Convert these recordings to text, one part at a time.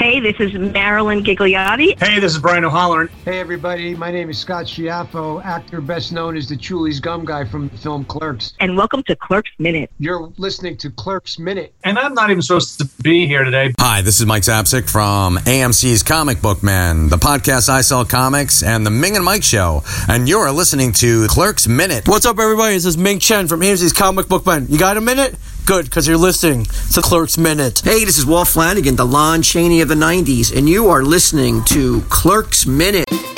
Hey, this is Marilyn Gigliotti. Hey, this is Brian O'Halloran. Hey, everybody. My name is Scott Schiaffo, actor best known as the Chewlies Gum Guy from the film Clerks. And welcome to Clerks Minute. You're listening to Clerks Minute. And I'm not even supposed to be here today. Hi, this is Mike Zapcic from AMC's Comic Book Man, the podcast I Sell Comics, and the Ming and Mike Show. And you're listening to Clerks Minute. What's up, everybody? This is Ming Chen from AMC's Comic Book Man. You got a minute? Good, because you're listening to Clerks Minute. Hey, this is Walt Flanagan, the Lon Chaney of the 90s, and you are listening to Clerks Minute.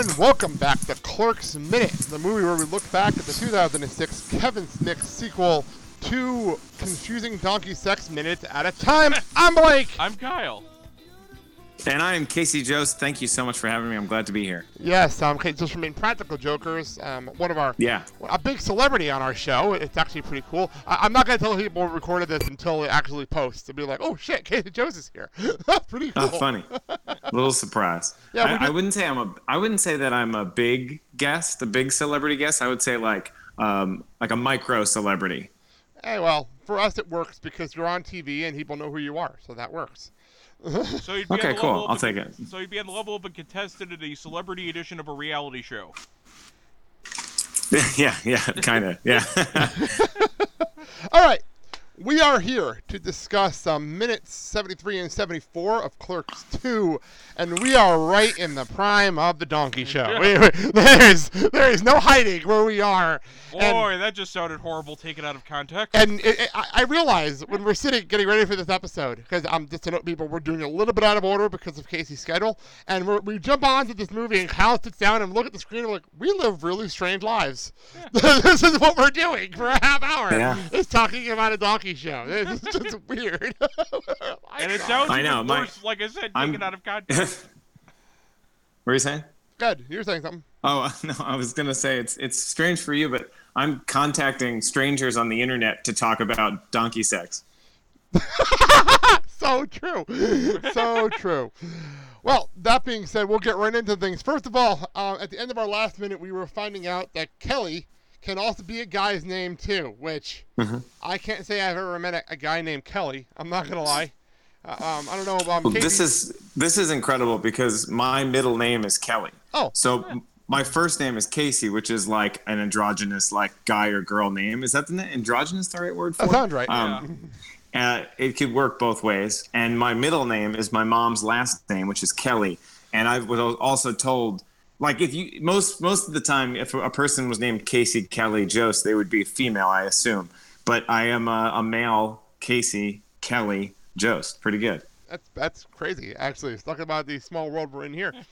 And welcome back to Clerks Minute, the movie where we look back at the 2006 Kevin Smith sequel, Two Confusing Donkey Sex Minutes at a Time. I'm Blake. I'm Kyle. And I am Casey Jost. Thank you so much for having me. I'm glad to be here. Yes, um, okay, just from Impractical Jokers, um, one of our Yeah. a big celebrity on our show. It's actually pretty cool. I- I'm not gonna tell people we recorded this until it actually posts. To be like, oh shit, Casey Jost is here. That's pretty cool. Oh, funny. little surprise. Yeah, I, I wouldn't say I'm a. I wouldn't say that I'm a big guest, a big celebrity guest. I would say like um like a micro celebrity. Hey, well, for us it works because you're on TV and people know who you are, so that works. So you'd be Okay, cool. I'll a- take it. So you'd be on the level of a contestant in the celebrity edition of a reality show. yeah, yeah, kind of. Yeah. All right, we are here to discuss um, minutes 73 and 74 of Clerks 2, and we are right in the prime of the Donkey Show. We- we- there's there is no hiding where we are. And- Boy, that just sounded horrible taken out of context. And it, it, I I realize when we're sitting getting ready for this episode, because I'm just to note people, we're doing a little bit out of order because of Casey's schedule, and we're, we jump onto this movie and Kyle sits down and look at the screen and we're like, we live really strange lives. this is what we're doing for a half hour. Yeah. Is talking about a donkey show. This is just weird. and it sounds I even know, my- worse, like I said, I'm- taken out of context. what are you saying? Good. You're saying something. Oh no, I was gonna say it's it's strange for you, but I'm contacting strangers on the internet to talk about donkey sex. so true. So true. Well, that being said, we'll get right into things. First of all, uh, at the end of our last minute, we were finding out that Kelly can also be a guy's name too, which I can't say I've ever met a, a guy named Kelly. I'm not gonna lie. Uh, um, I don't know. about Well, this is this is incredible because my middle name is Kelly. Oh. So m- my first name is Casey, which is like an androgynous like guy or girl name. Is that the androgynous the right word for That it? sounds right. Um, uh, it could work both ways. And my middle name is my mom's last name, which is Kelly. And I was also told, like, if you most most of the time, if a person was named Casey Kelly Jost, they would be female, I assume. But I am a, a male, Casey Kelly Jost. Pretty good. That's that's crazy. Actually, it's talking about the small world we're in here.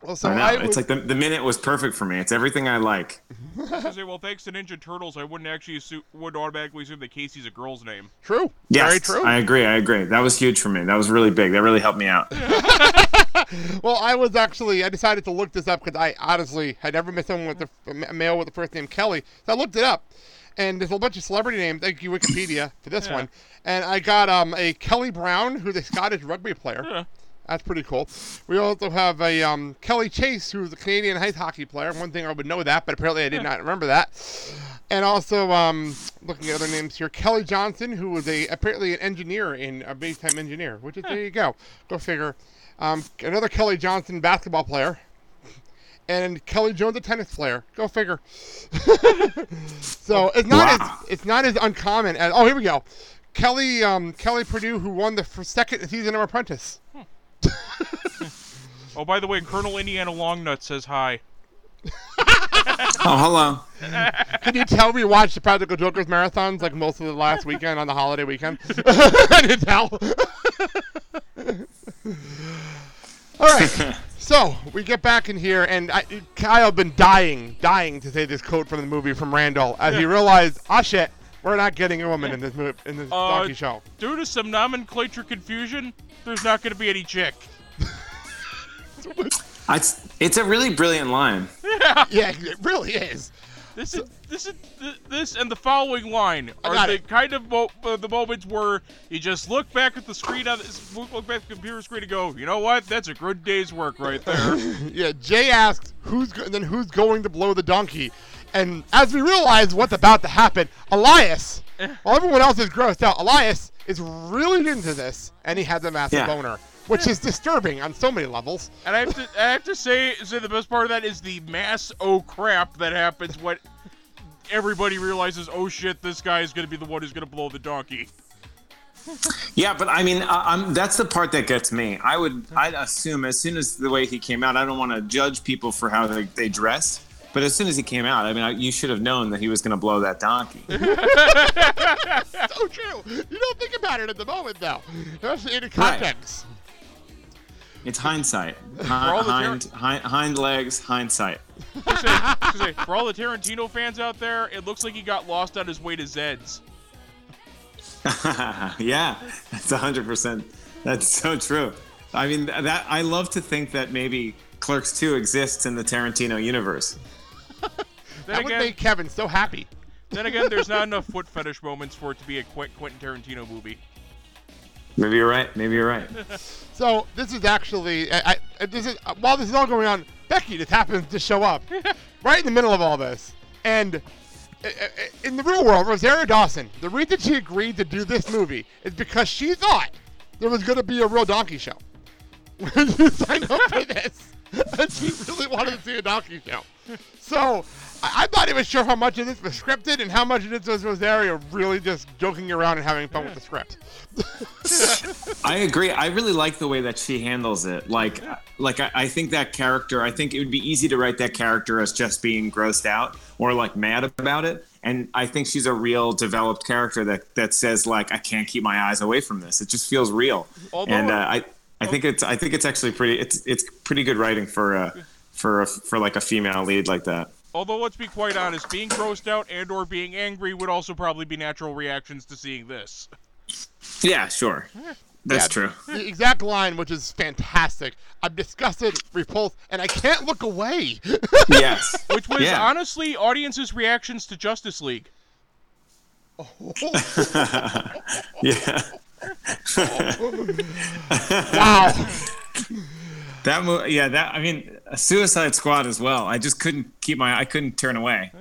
Well, so I know. I it's would- like the, the minute was perfect for me. It's everything I like. I say, well, thanks to Ninja Turtles, I wouldn't actually assume, would automatically assume that Casey's a girl's name. true. Yes, Very true. I agree. I agree. That was huge for me. That was really big. That really helped me out. Well, I was actually I decided to look this up because I honestly had never met someone with the, a male with the first name Kelly, so I looked it up, and there's a bunch of celebrity names. Thank you Wikipedia for this Yeah. one, and I got um a Kelly Brown who's a Scottish rugby player. Yeah. That's pretty cool. We also have a um, Kelly Chase, who's a Canadian ice hockey player. One thing I would know that, but apparently I did not remember that. And also, um, looking at other names here, Kelly Johnson, who was a apparently an engineer in a base time engineer, which is there you go. Go figure. Um, another Kelly Johnson basketball player, and Kelly Jones a tennis player. Go figure. so it's not Wow. as it's not as uncommon as oh here we go. Kelly um, Kelly Perdew, who won the second season of Apprentice. Oh, by the way, Colonel Indiana Longnut says hi. Oh, hello. Can you tell we watched the Practical Jokers marathons like most of the last weekend on the holiday weekend? I didn't tell. All right. So we get back in here, and I, Kyle been dying, dying to say this quote from the movie from Randal as he realized, ah shit, we're not getting a woman in this movie, in this Uh, donkey show. Due to some nomenclature confusion, there's not going to be any chick. It's, it's a really brilliant line. yeah, it really is. This is this is this and the following line are the it. kind of mo- uh, the moments where you just look back at the screen on this, look look back at the computer screen and go, you know what? That's a good day's work right there. yeah, Jay asks who's go- then who's going to blow the donkey, and as we realize what's about to happen, Elias, while everyone else is grossed out, Elias is really into this, and he has a massive Yeah. boner, which is disturbing on so many levels. and I have to I have to say say the best part of that is the mass oh crap that happens when everybody realizes oh shit this guy is gonna be the one who's gonna blow the donkey. Yeah, but I mean, I, I'm that's the part that gets me. I would, I'd assume as soon as the way he came out, I don't want to judge people for how they, they dress, but as soon as he came out, I mean, I, you should have known that he was going to blow that donkey. so true. You don't think about it at the moment, though. That's in context. It's hindsight. all the Hind, hind, hind legs, hindsight. Just say- just say, for all the Tarantino fans out there, it looks like he got lost on his way to Zed's. yeah, that's hundred percent. That's so true. I mean, that I love to think that maybe Clerks Two exists in the Tarantino universe. Then That would make Kevin so happy. then again, there's not enough foot fetish moments for it to be a Qu- Quentin Tarantino movie. Maybe you're right. Maybe you're right. So this is actually, I, I, this is while this is all going on, Becky just happens to show up right in the middle of all this, and uh, uh, in the real world, Rosario Dawson, the reason she agreed to do this movie is because she thought there was going to be a real donkey show. When she signed up for this, and she really wanted to see a donkey show. So I, I'm not even sure how much of this was scripted and how much of this was Rosario really just joking around and having fun with the script. I agree. I really like the way that she handles it. Like, like I, I think that character. I think it would be easy to write that character as just being grossed out or like mad about it. And I think she's a real developed character that that says like, I can't keep my eyes away from this. It just feels real. Although- and uh, I, I think it's, I think it's actually pretty. It's, it's pretty good writing for, uh, for, a, for like a female lead like that. Although, let's be quite honest, being grossed out and or being angry would also probably be natural reactions to seeing this. Yeah, sure. That's Yeah, true. The exact line, which is fantastic. I'm disgusted, repulsed, and I can't look away. Yes. Which was Yeah. honestly audiences' reactions to Justice League. yeah. Wow. That mo- yeah, that I mean, Suicide Squad as well. I just couldn't keep my I couldn't turn away.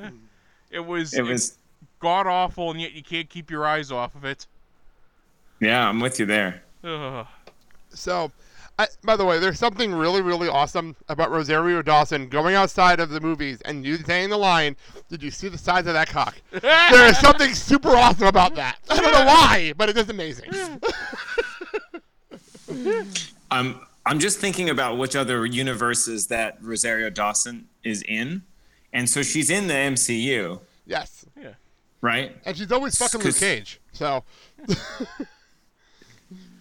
It was It was god awful, and yet you can't keep your eyes off of it. yeah, I'm with you there. Ugh. So, I, by the way, there's something really, really awesome about Rosario Dawson going outside of the movies and you saying the line, "Did you see the size of that cock?" there is something super awesome about that. I don't know why, but it is amazing. I'm I'm just thinking about which other universes that Rosario Dawson is in, and so she's in the MCU, yes, Yeah. right? and she's always fucking Luke 'Cause- Cage. So,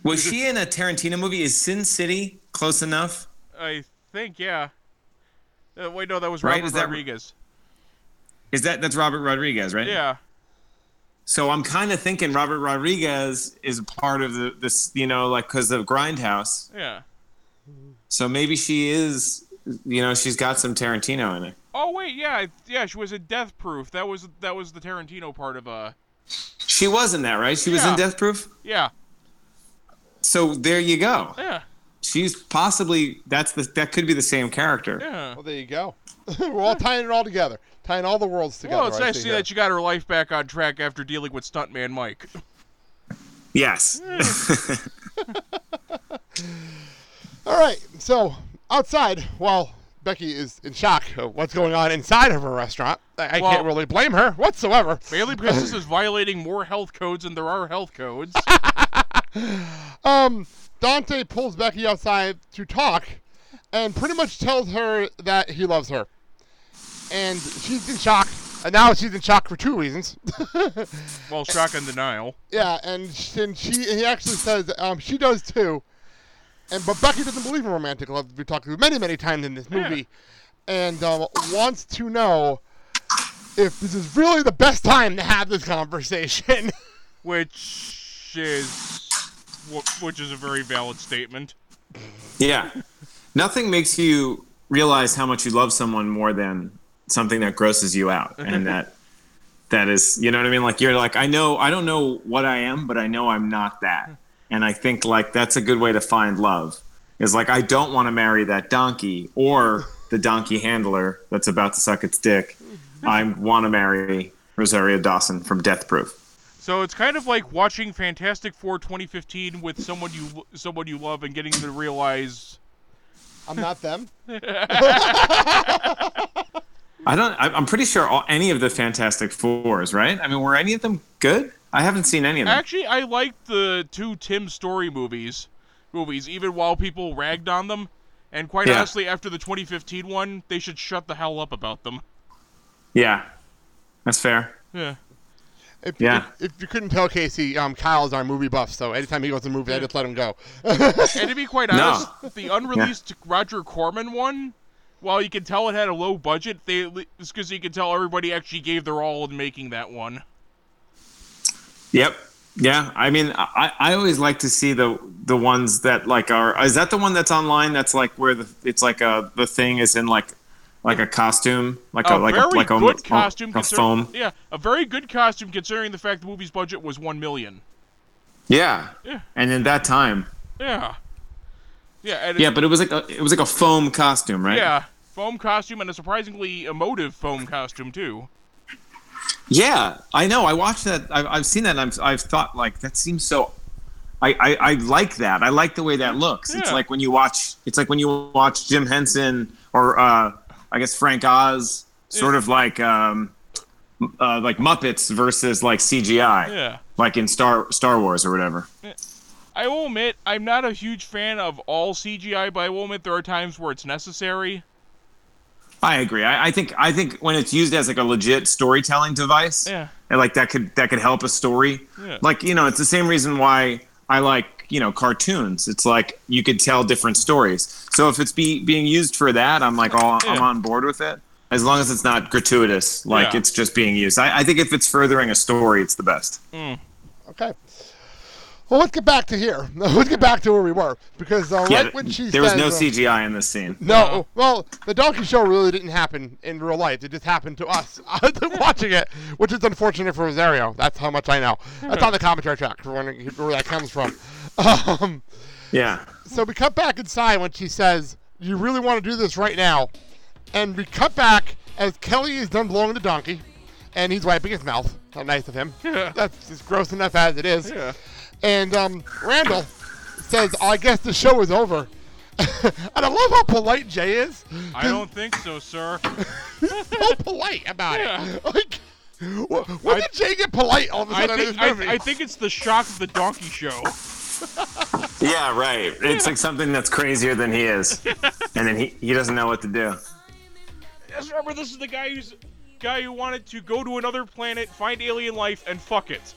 Was she in a Tarantino movie? Is Sin City close enough? I think, yeah. Uh, wait, no, that was Right, Robert is that- Rodriguez. Is that that's Robert Rodriguez, right? Yeah. So I'm kind of thinking Robert Rodriguez is a part of the this, you know, like because of Grindhouse. Yeah. So maybe she is, you know, she's got some Tarantino in her. Oh wait, yeah, yeah. She was in Death Proof. That was that was the Tarantino part of uh. She was in that, right? She was in Death Proof. Yeah. So there you go. Yeah. She's possibly that's the that could be the same character. Yeah. well, there you go. We're all tying it all together, tying all the worlds together. Well, it's nice to see see here. that you got her life back on track after dealing with stuntman Mike. Yes. All right, so outside, while Becky is in shock of what's going on inside of her restaurant, I, I Well- can't really blame her whatsoever. Mainly because this is violating more health codes than there are health codes. Um, Dante pulls Becky outside to talk, and pretty much tells her that he loves her, and she's in shock. And now she's in shock for two reasons. well, shock and denial. Yeah, and she, and she and he actually says um, she does too. And but Becky doesn't believe in romantic love. We talked about many many times in this movie, and um, wants to know if this is really the best time to have this conversation. which is which is a very valid statement. Yeah. Nothing makes you realize how much you love someone more than something that grosses you out, and that that is, you know what I mean? Like you're like, I know, I don't know what I am, but I know I'm not that, and I think like that's a good way to find love. Is like I don't want to marry that donkey or the donkey handler that's about to suck its dick. I want to marry Rosario Dawson from Death Proof. So it's kind of like watching Fantastic Four 2015 with someone you someone you love and getting to realize I'm not them. I don't. I- I'm pretty sure all, any of the Fantastic Fours, right? I mean, were any of them good? I haven't seen any of them. Actually, I liked the two Tim Story movies, movies even while people ragged on them. And quite Yeah. honestly, after the 2015 one, they should shut the hell up about them. Yeah, that's fair. Yeah. If, Yeah. If, if you couldn't tell, Casey, um, Kyle's our movie buff, so anytime he goes to a movie, I just let him go. and to be quite No. honest, the unreleased Roger Corman one, while you can tell it had a low budget, they it's because you can tell everybody actually gave their all in making that one. Yep. Yeah. I mean, I, I always like to see the the ones that like are. Is that the one that's online? That's like where the it's like a the thing is in like like a costume, like a, a like a like a, good a- costume, a consider- foam. Yeah, a very good costume considering the fact the movie's budget was one million. Yeah. Yeah. And in that time, Yeah. Yeah. Yeah, but it was like a, it was like a foam costume, right? Yeah, foam costume and a surprisingly emotive foam costume too. Yeah, I know. I watched that. I've, I've seen that. And I've, I've thought like that seems so. I, I, I like that. I like the way that looks. Yeah. It's like when you watch. It's like when you watch Jim Henson or uh, I guess Frank Oz, sort of like um, uh, like Muppets versus like CGI, Yeah. like in Star Star Wars or whatever. I will admit I'm not a huge fan of all CGI, but I will admit there are times where it's necessary. I agree. I, I think I think when it's used as like a legit storytelling device, Yeah. and like that could that could help a story. Yeah. Like you know, it's the same reason why I like you know cartoons. It's like you could tell different stories. So if it's be, being used for that, I'm like all I'm on board with it. As long as it's not gratuitous, like Yeah. it's just being used. I, I think if it's furthering a story, it's the best. Mm. Okay. Well, let's get back to here. Let's get back to where we were because uh, Yeah, right when she said there was no uh, CGI in this scene. No, well, the donkey show really didn't happen in real life. It just happened to us watching it, which is unfortunate for Rosario. That's how much I know. That's on the commentary track, for wondering where that comes from. Um, Yeah. so we cut back inside when she says, "You really want to do this right now?" And we cut back as Kelly is done blowing the donkey, and he's wiping his mouth. How nice of him. Yeah. That's just gross enough as it is. Yeah. And um, Randal says, "I guess the show is over." and I love how polite Jay is. I don't think so, sir. so polite about Yeah. it. Like, wh- when did Jay get polite all of a I sudden in think? I, I think it's the shock of the donkey show. Yeah, right. It's like something that's crazier than he is, and then he, he doesn't know what to do. Just remember, this is the guy who's guy who wanted to go to another planet, find alien life, and fuck it.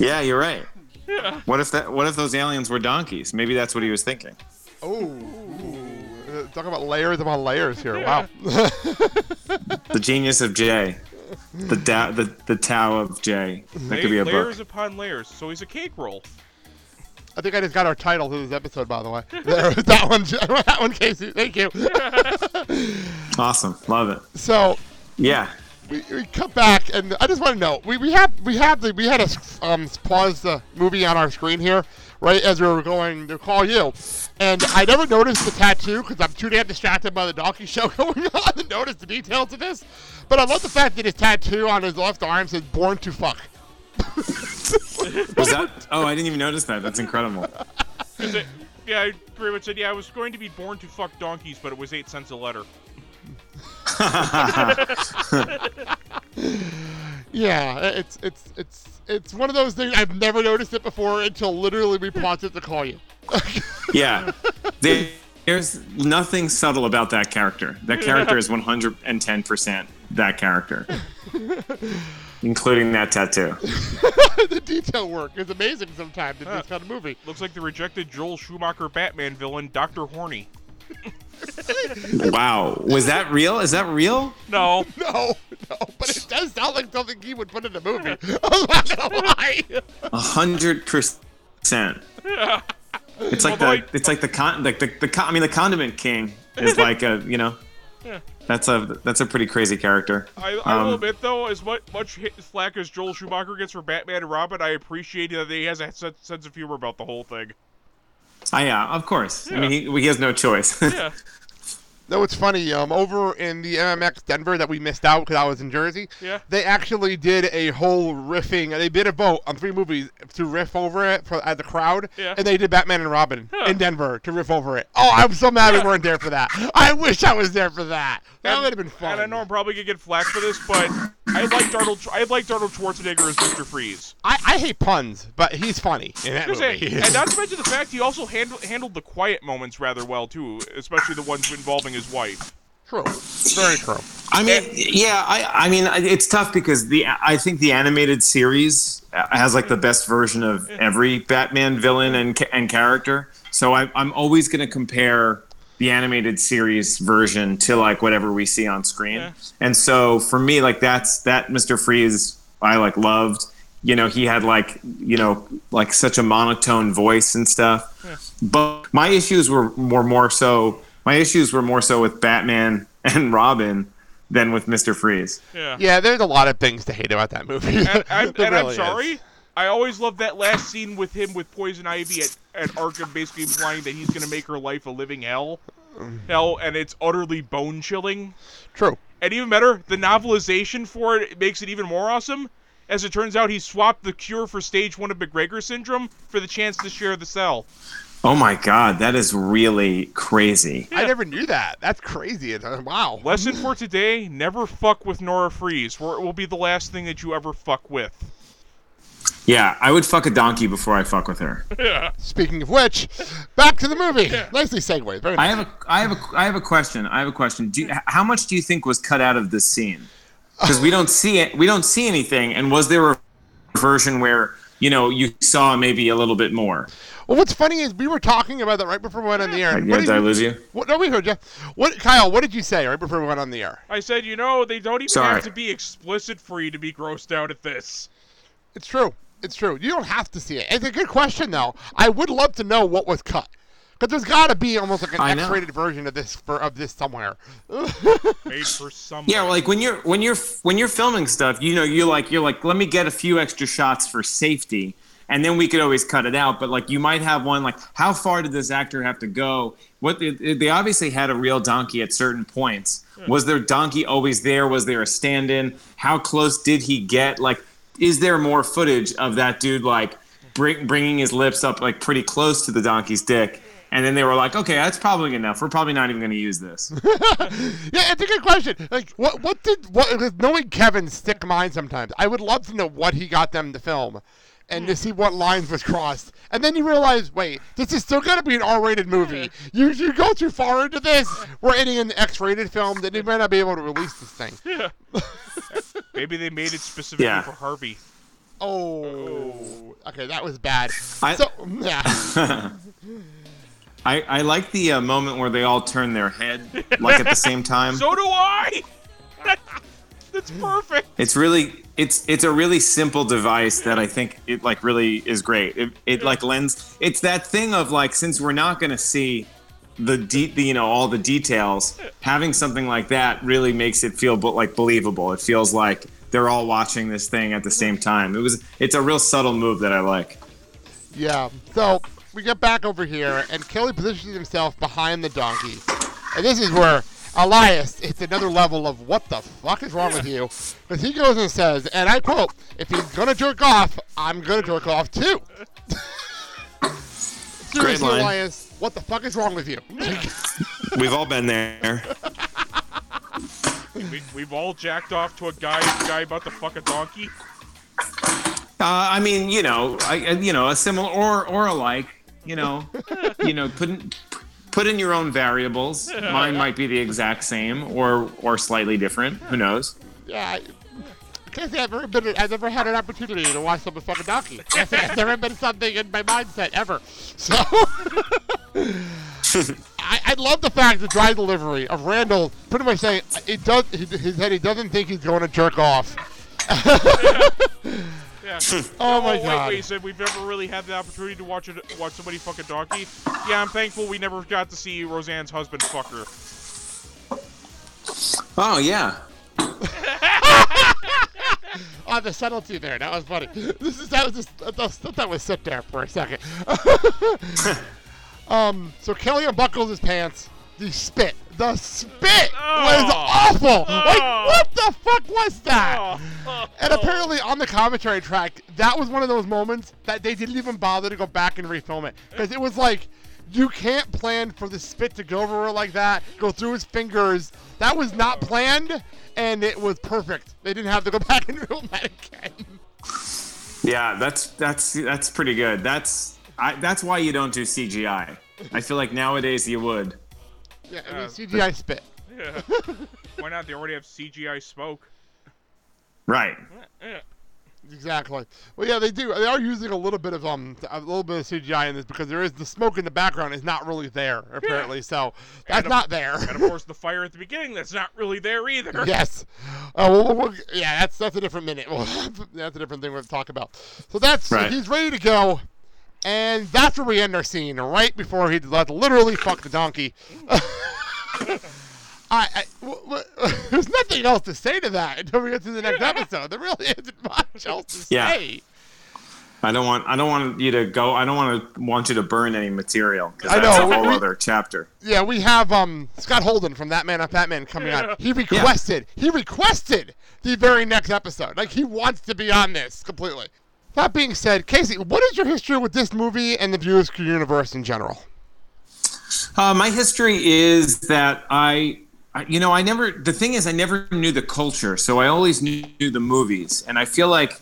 Yeah, you're right. Yeah. What if that? What if those aliens were donkeys? Maybe that's what he was thinking. oh, talk about layers upon layers here. Wow. The genius of Jay, the da- the the Tao of Jay. That could be a layers book. upon layers. So he's a cake roll. I think I just got our title to this episode, by the way. There, that one, that one, Casey. Thank you. Awesome, love it. so Yeah, we, we cut back, and I just want to know we, we have we have the we had to um, pause the movie on our screen here right as we were going to call you, and I never noticed the tattoo because I'm too damn distracted by the donkey show going on to notice the details of this. But I love the fact that his tattoo on his left arm says "Born to Fuck." was that? Oh, I didn't even notice that. That's incredible. it- yeah, I pretty much said, yeah, I was going to be born to fuck donkeys, but it was eight cents a letter. Yeah, it's it's it's it's one of those things I've never noticed it before until literally we paused it to call you. Yeah, There- there's nothing subtle about that character. That character is 110 percent that character, including that tattoo. the detail work is amazing sometimes in this kind of movie. Looks like the rejected Joel Schumacher Batman villain, Dr. Horny. Wow, was that real? Is that real? No. No, no, but it does sound like something he would put in a movie. I'm not gonna lie. A hundred percent. It's like Although the it's like the con like the, the con- I mean the condiment king is like a you know Yeah. that's a that's a pretty crazy character. I, I will Um, admit though, as much much hit slack as Joel Schumacher gets for Batman and Robin, I appreciate that he has a sen- sense of humor about the whole thing. Ah, yeah, of course. I mean, he, he has no choice. Yeah. No, it's funny. Um, over in the MMX Denver that we missed out because I was in Jersey. Yeah. They actually did a whole riffing. They did a vote on three movies to riff over it for at the crowd. Yeah. And they did Batman and Robin Huh. in Denver to riff over it. Oh, I'm so mad we weren't there for that. I wish I was there for that. That would have been fun. And I know I'm probably gonna get flack for this, but I like Arnold. I like Arnold Schwarzenegger as Mr. Freeze. I, I hate puns, but he's funny in that Just saying, and not to mention the fact he also handle, handled the quiet moments rather well too, especially the ones involving his wife. true. Very true. I mean, yeah, I, I mean, it's tough because the I think the animated series has like the best version of every Batman villain and and character. So I, I'm always going to compare the animated series version to like whatever we see on screen. Yeah. And so for me, like that's that Mr. Freeze I like loved. You know, he had like you know like such a monotone voice and stuff. But my issues were were more so my issues were more so with Batman and Robin than with Mr. Freeze. Yeah. Yeah, there's a lot of things to hate about that movie. And, I'm, There and I'm really is. sorry. I always loved that last scene with him with Poison Ivy at, at Arkham, basically implying that he's gonna make her life a living hell. Hell, and it's utterly bone chilling. True. And even better, the novelization for it makes it even more awesome. As it turns out, he swapped the cure for stage one of McGregor syndrome for the chance to share the cell. Oh my god, that is really crazy. I never knew that. That's crazy. Uh, wow. Lesson for today: never fuck with Nora Fries, or it will be the last thing that you ever fuck with. Yeah, I would fuck a donkey before I fuck with her. Yeah. Speaking of which, back to the movie. Nicely segued. Very I have a I have a I have a question. I have a question. Do you, how much do you think was cut out of this scene? Because we don't see it. We don't see anything. And was there a version where you know you saw maybe a little bit more? Well, what's funny is we were talking about that right before we went on the air. What yeah, did did I lose you? What, no, we heard you. What, Kyle? What did you say right before we went on the air? I said, you know, they don't even Sorry. have to be explicit for you to be grossed out at this. It's true. It's true. You don't have to see it. It's a good question, though. I would love to know what was cut. Because there's got to be almost like an I know. X-rated version of this for, of this somewhere. Made for some. Yeah, like when you're when you're when you're filming stuff, you know, you're like you're like, let me get a few extra shots for safety, and then we could always cut it out. But like, you might have one like, how far did this actor have to go? What they, they obviously had a real donkey at certain points. Was their donkey always there? Was there a stand-in? How close did he get? Like, is there more footage of that dude like bring, bringing his lips up like pretty close to the donkey's dick? And then they were like, okay, that's probably enough. We're probably not even going to use this. Yeah, it's a good question. Like, what what did what knowing Kevin's sick mind sometimes? I would love to know what he got them to film, and to hmm. see what lines was crossed. And then you realize, wait, this is still gonna be an R-rated movie. You you go too far into this. We're ending an X-rated film. Then they might not be able to release this thing. Yeah. Maybe they made it specifically Yeah. for Harvey. Oh, okay, that was bad. I- so yeah, I, I like the uh, moment where they all turn their head like at the same time. So do I. That, that's perfect. It's really it's it's a really simple device that I think it like really is great. It, it like lends it's that thing of like since we're not going to see the deep you know all the details, having something like that really makes it feel but like believable. It feels like they're all watching this thing at the same time. It was it's a real subtle move that I like. yeah. So we get back over here, and Kelly positions himself behind the donkey, and this is where. Elias, it's another level of what the fuck is wrong with you? Because he goes and says, and I quote, if he's gonna jerk off, I'm gonna jerk off too. Seriously, line. Elias, what the fuck is wrong with you? We've all been there. We, we've all jacked off to a guy guy about to fuck a donkey. Uh, I mean, you know, I, I- you know, a similar or or alike. You know, you know, put in, put in your own variables. Mine might be the exact same or or slightly different. Who knows? yeah, I I can't say I've ever been. I've never had an opportunity to watch someone fuck a donkey. That's, that's never been something in my mindset ever. So. I, I love the fact the dry delivery of Randal pretty much saying it does. He, he said he doesn't think he's going to jerk off. Yeah. Oh my God. Wait, he said we've never really had the opportunity to watch it, watch somebody fuck a donkey. Yeah, I'm thankful we never got to see Roseanne's husband fuck her. Oh yeah. Oh, the subtlety there. That was funny. This is that was just I thought that was sit there for a second. um, so Kelly unbuckles his pants. The spit. The spit was Oh. awful. Like Oh. what the fuck was that? Oh. And apparently on the commentary track, that was one of those moments that they didn't even bother to go back and refilm it because it was like. You can't plan for the spit to go over like that, go through his fingers. That was not planned, and it was perfect. They didn't have to go back and film that again. Yeah, that's that's that's pretty good. That's I, that's why you don't do CGI. I feel like nowadays you would. Yeah, I mean, CGI spit. Yeah. Why not? They already have CGI smoke. Right. Yeah. Exactly. Well, yeah, they do. They are using a little bit of um, a little bit of CGI in this because there is the smoke in the background is not really there apparently. So that's And of- not there. And of course, the fire at the beginning that's not really there either. yes. Uh, well, we'll- we'll- yeah, that's that's a different minute. Well, that's a different thing we're to talk about. So that's Right. he's ready to go, and that's where we end our scene right before he let literally fuck the donkey. I, I w- w- there's nothing else to say to that until we get to the next episode. There really isn't much else to Yeah. say. I don't want I don't want you to go. I don't want to want you to burn any material because I that's know, a whole we- other chapter. Yeah, we have um Scott Holden from Fat Man on Batman coming on. He requested, he requested the very next episode. Like he wants to be on this completely. That being said, Casey, what is your history with this movie and the Views universe in general? Uh, my history is that I, I, you know, I never. The thing is, I never knew the culture, so I always knew the movies, and I feel like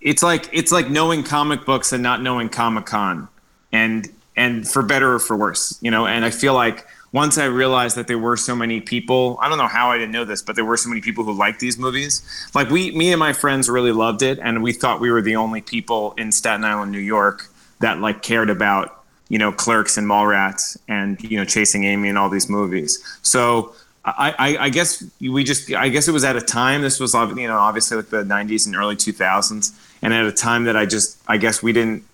it's like it's like knowing comic books and not knowing Comic Con, and and for better or for worse, you know. And I feel like once I realized that there were so many people, I don't know how I didn't know this, but there were so many people who liked these movies. Like we, me and my friends really loved it, and we thought we were the only people in Staten Island, New York, that like cared about you know Clerks and Mallrats and you know Chasing Amy and all these movies. So. I, I, guess we just I guess it was at a time this was you know obviously like the 90s and early 2000s and at a time that I just I guess we didn't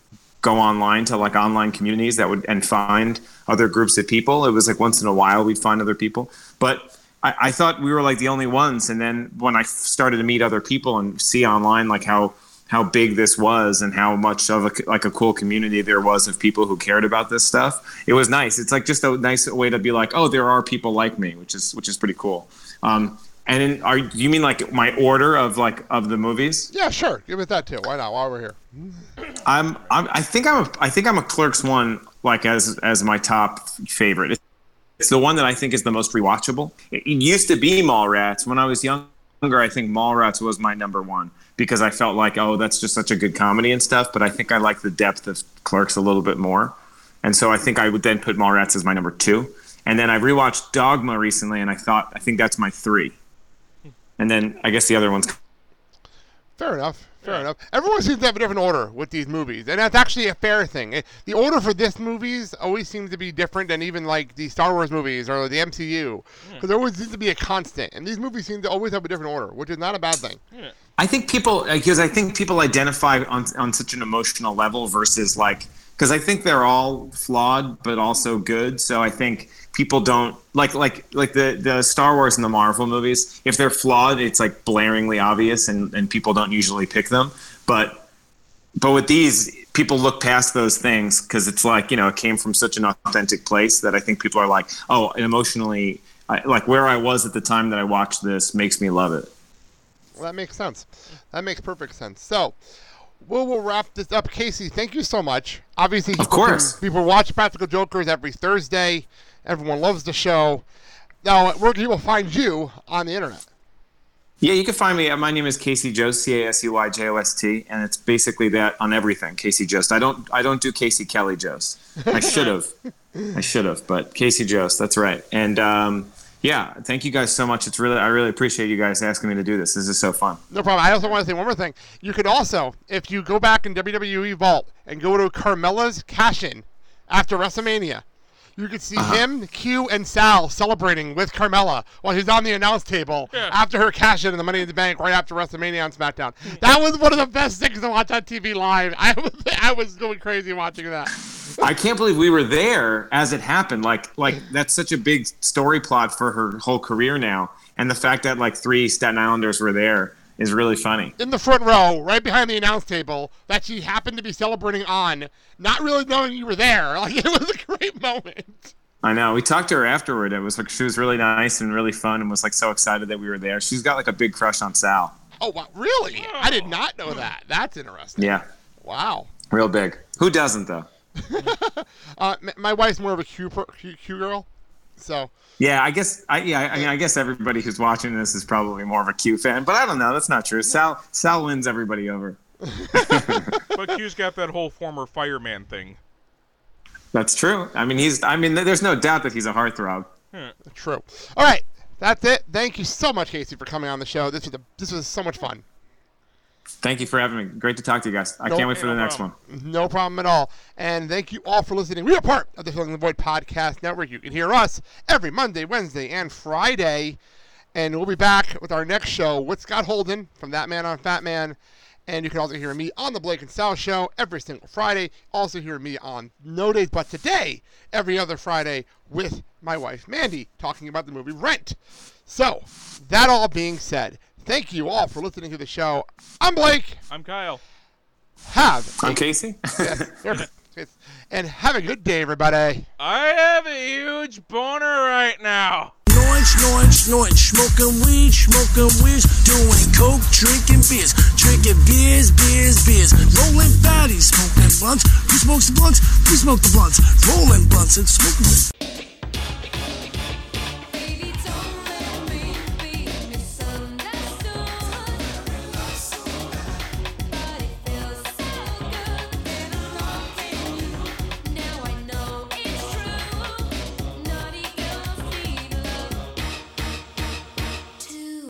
go online to like online communities that would and find other groups of people. It was like once in a while we'd find other people, but I, I thought we were like the only ones. And then when I started to meet other people and see online like how how big this was and how much of a like a cool community there was of people who cared about this stuff, it was nice. It's like just a nice way to be like, oh, there are people like me, which is which is pretty cool. Um, and in, are you mean like my order of like of the movies? Yeah, sure. Give it that too. Why not? While we're here. I'm, I'm I think I'm a, I think I'm a Clerks one like as as my top favorite. It's, the one that I think is the most rewatchable. It, used to be Mallrats when I was younger. I think Mallrats was my number one because I felt like oh that's just such a good comedy and stuff. But I think I like the depth of Clerks a little bit more, and so I think I would then put Mallrats as my number two. And then I rewatched Dogma recently, and I thought I think that's my three. And then I guess the other one's Fair enough. Fair enough. Everyone seems to have a different order with these movies, and that's actually a fair thing. It- The order for this movies always seems to be different than even like the Star Wars movies or the MCU, because hmm. there always seems to be a constant, and these movies seem to always have a different order, which is not a bad thing. I think people uh, because I think people identify on on such an emotional level versus like because I think they're all flawed but also good. So I think people don't like like like the the Star Wars and the Marvel movies. If they're flawed, it's like blaringly obvious, and and people don't usually pick them. But but with these, people look past those things because it's like you know it came from such an authentic place that I think people are like, oh, emotionally, I, like where I was at the time that I watched this makes me love it. Well, that makes sense. That makes perfect sense. So, we'll, we'll wrap this up. Casey, thank you so much. Obviously, of course. people watch Practical Jokers every Thursday. Everyone loves the show. Now, where can people find you on the internet? Yeah, you can find me. My name is Casey Jost, C A S E Y J O S T, and it's basically that on everything. Casey Jost. I don't. I don't do Casey Kelly Jost. I should have. I should have, but Casey Jost. That's right. And um, yeah, thank you guys so much. It's really. I really appreciate you guys asking me to do this. This is so fun. No problem. I also want to say one more thing. You could also, if you go back in WWE Vault and go to Carmella's cash in after WrestleMania, you could see uh-huh. him, Q, and Sal celebrating with Carmella while he's on the announce table after her cash in in the Money in the Bank right after WrestleMania on SmackDown. That was one of the best things to watch on TV live. I was, I was going crazy watching that. I can't believe we were there as it happened. Like, like that's such a big story plot for her whole career now, and the fact that like three Staten Islanders were there is really funny. in the front row, right behind the announce table, that she happened to be celebrating on, not really knowing you were there. Like it was a great moment. I know. We talked to her afterward. It was like she was really nice and really fun, and was like so excited that we were there. She's got like a big crush on Sal. Oh wow, really? I did oh. not know that. That's interesting. Yeah, Wow. real big. Who doesn't though? Uh, my wife's more of a Q, per- Q, Q girl, so Yeah, I guess. I yeah. I mean, I guess everybody who's watching this is probably more of a Q fan, but I don't know. That's not true. Sal Sal wins everybody over. But Q's got that whole former fireman thing. That's true. I mean, he's. I mean, there's no doubt that he's a heartthrob. true. All right, that's it. Thank you so much, Casey, for coming on the show. This was a, this was so much fun. Thank you for having me. Great to talk to you guys. I No- can't wait for no the next problem. one. No problem at all. And thank you all for listening. We are part of the Filling the Void Podcast Network. You can hear us every Monday, Wednesday, and Friday. And we'll be back with our next show with Scott Holden from Fat Man on Batman. And you can also hear me on the Blake and Sal Show every single Friday. Also hear me on No Days But Today every other Friday with my wife Mandy talking about the movie Rent. So, that all being said, thank you all for listening to the show. I'm Blake. I'm Kyle. Have I'm Casey. and have a good day, everybody. I have a huge boner right now. Snoring, snoring, snoring, smoking weed, smoking weeds, doing coke, drinking beers, drinking beers, beers, beers, rolling fatties, smoking blunts. Who smokes the blunts? We smoke the blunts, rolling blunts and smoking.